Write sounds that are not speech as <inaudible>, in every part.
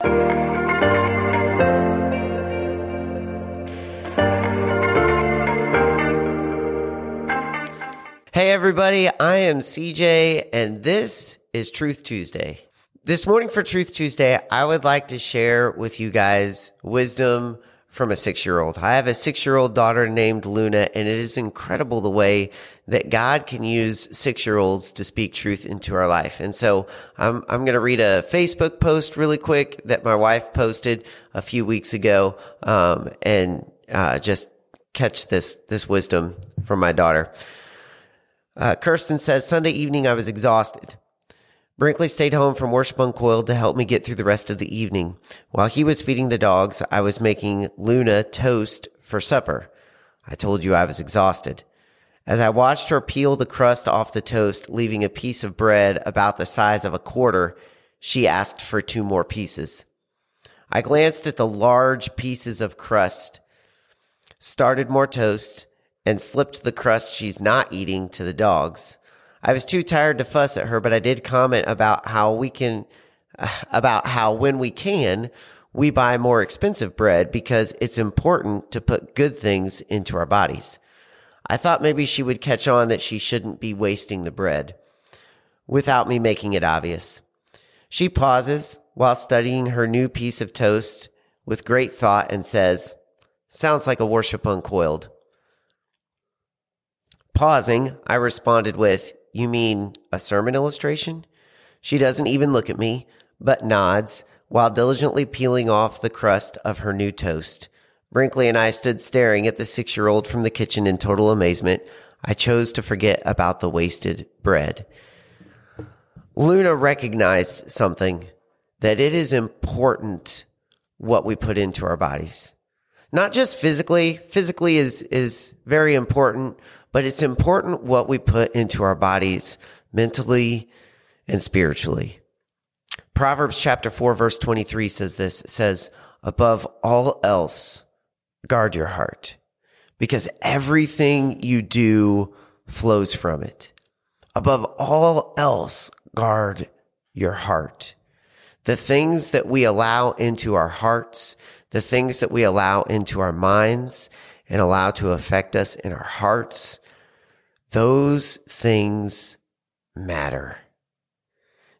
Hey, everybody, I am CJ, and this is Truth Tuesday. This morning for Truth Tuesday, I would like to share with you guys wisdom from a six year old. I have a six year old daughter named Luna, and it is incredible the way that God can use six year olds to speak truth into our life. And so I'm, I'm going to read a Facebook post really quick that my wife posted a few weeks ago, um, and, uh, just catch this, this wisdom from my daughter. Uh, Kirsten says, Sunday evening, I was exhausted. Brinkley stayed home from Worship Uncoiled to help me get through the rest of the evening. While he was feeding the dogs, I was making Luna toast for supper. I told you I was exhausted. As I watched her peel the crust off the toast, leaving a piece of bread about the size of a quarter, she asked for two more pieces. I glanced at the large pieces of crust, started more toast, and slipped the crust she's not eating to the dogs. I was too tired to fuss at her, but I did comment about how we can, <sighs> about how when we can, we buy more expensive bread because it's important to put good things into our bodies. I thought maybe she would catch on that she shouldn't be wasting the bread without me making it obvious. She pauses while studying her new piece of toast with great thought and says, Sounds like a worship uncoiled. Pausing, I responded with, You mean a sermon illustration? She doesn't even look at me, but nods while diligently peeling off the crust of her new toast. Brinkley and I stood staring at the six year old from the kitchen in total amazement. I chose to forget about the wasted bread. Luna recognized something that it is important what we put into our bodies. Not just physically. Physically is, is very important, but it's important what we put into our bodies mentally and spiritually. Proverbs chapter 4 verse 23 says this. It says, above all else, guard your heart because everything you do flows from it. Above all else, guard your heart. The things that we allow into our hearts, the things that we allow into our minds and allow to affect us in our hearts, those things matter.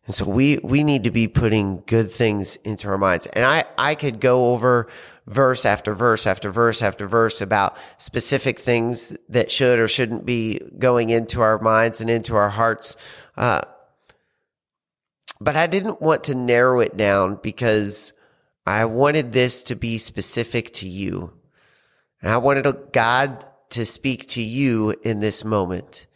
And so we, we need to be putting good things into our minds. And I, I could go over verse after verse after verse after verse about specific things that should or shouldn't be going into our minds and into our hearts. Uh, but I didn't want to narrow it down because I wanted this to be specific to you. And I wanted God to speak to you in this moment.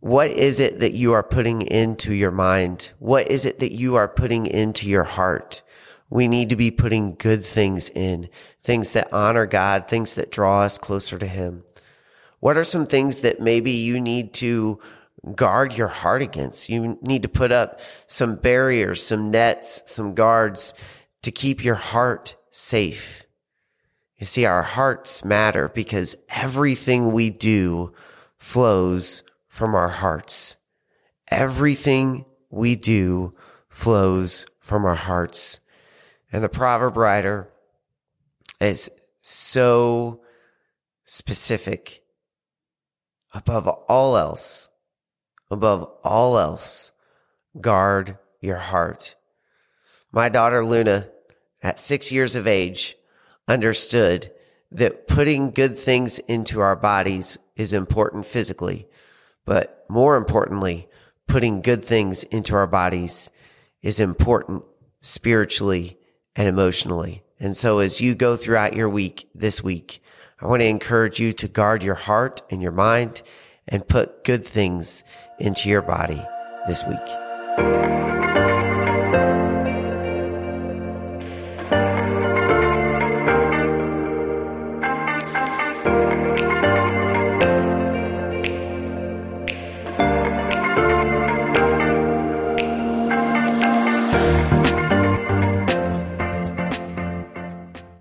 What is it that you are putting into your mind? What is it that you are putting into your heart? We need to be putting good things in, things that honor God, things that draw us closer to Him. What are some things that maybe you need to guard your heart against? You need to put up some barriers, some nets, some guards to keep your heart safe. You see, our hearts matter because everything we do flows from our hearts. Everything we do flows from our hearts. And the proverb writer is so specific above all else, above all else, guard your heart. My daughter Luna, at six years of age, understood that putting good things into our bodies is important physically, but more importantly, putting good things into our bodies is important spiritually and emotionally. And so as you go throughout your week this week, I want to encourage you to guard your heart and your mind and put good things into your body this week.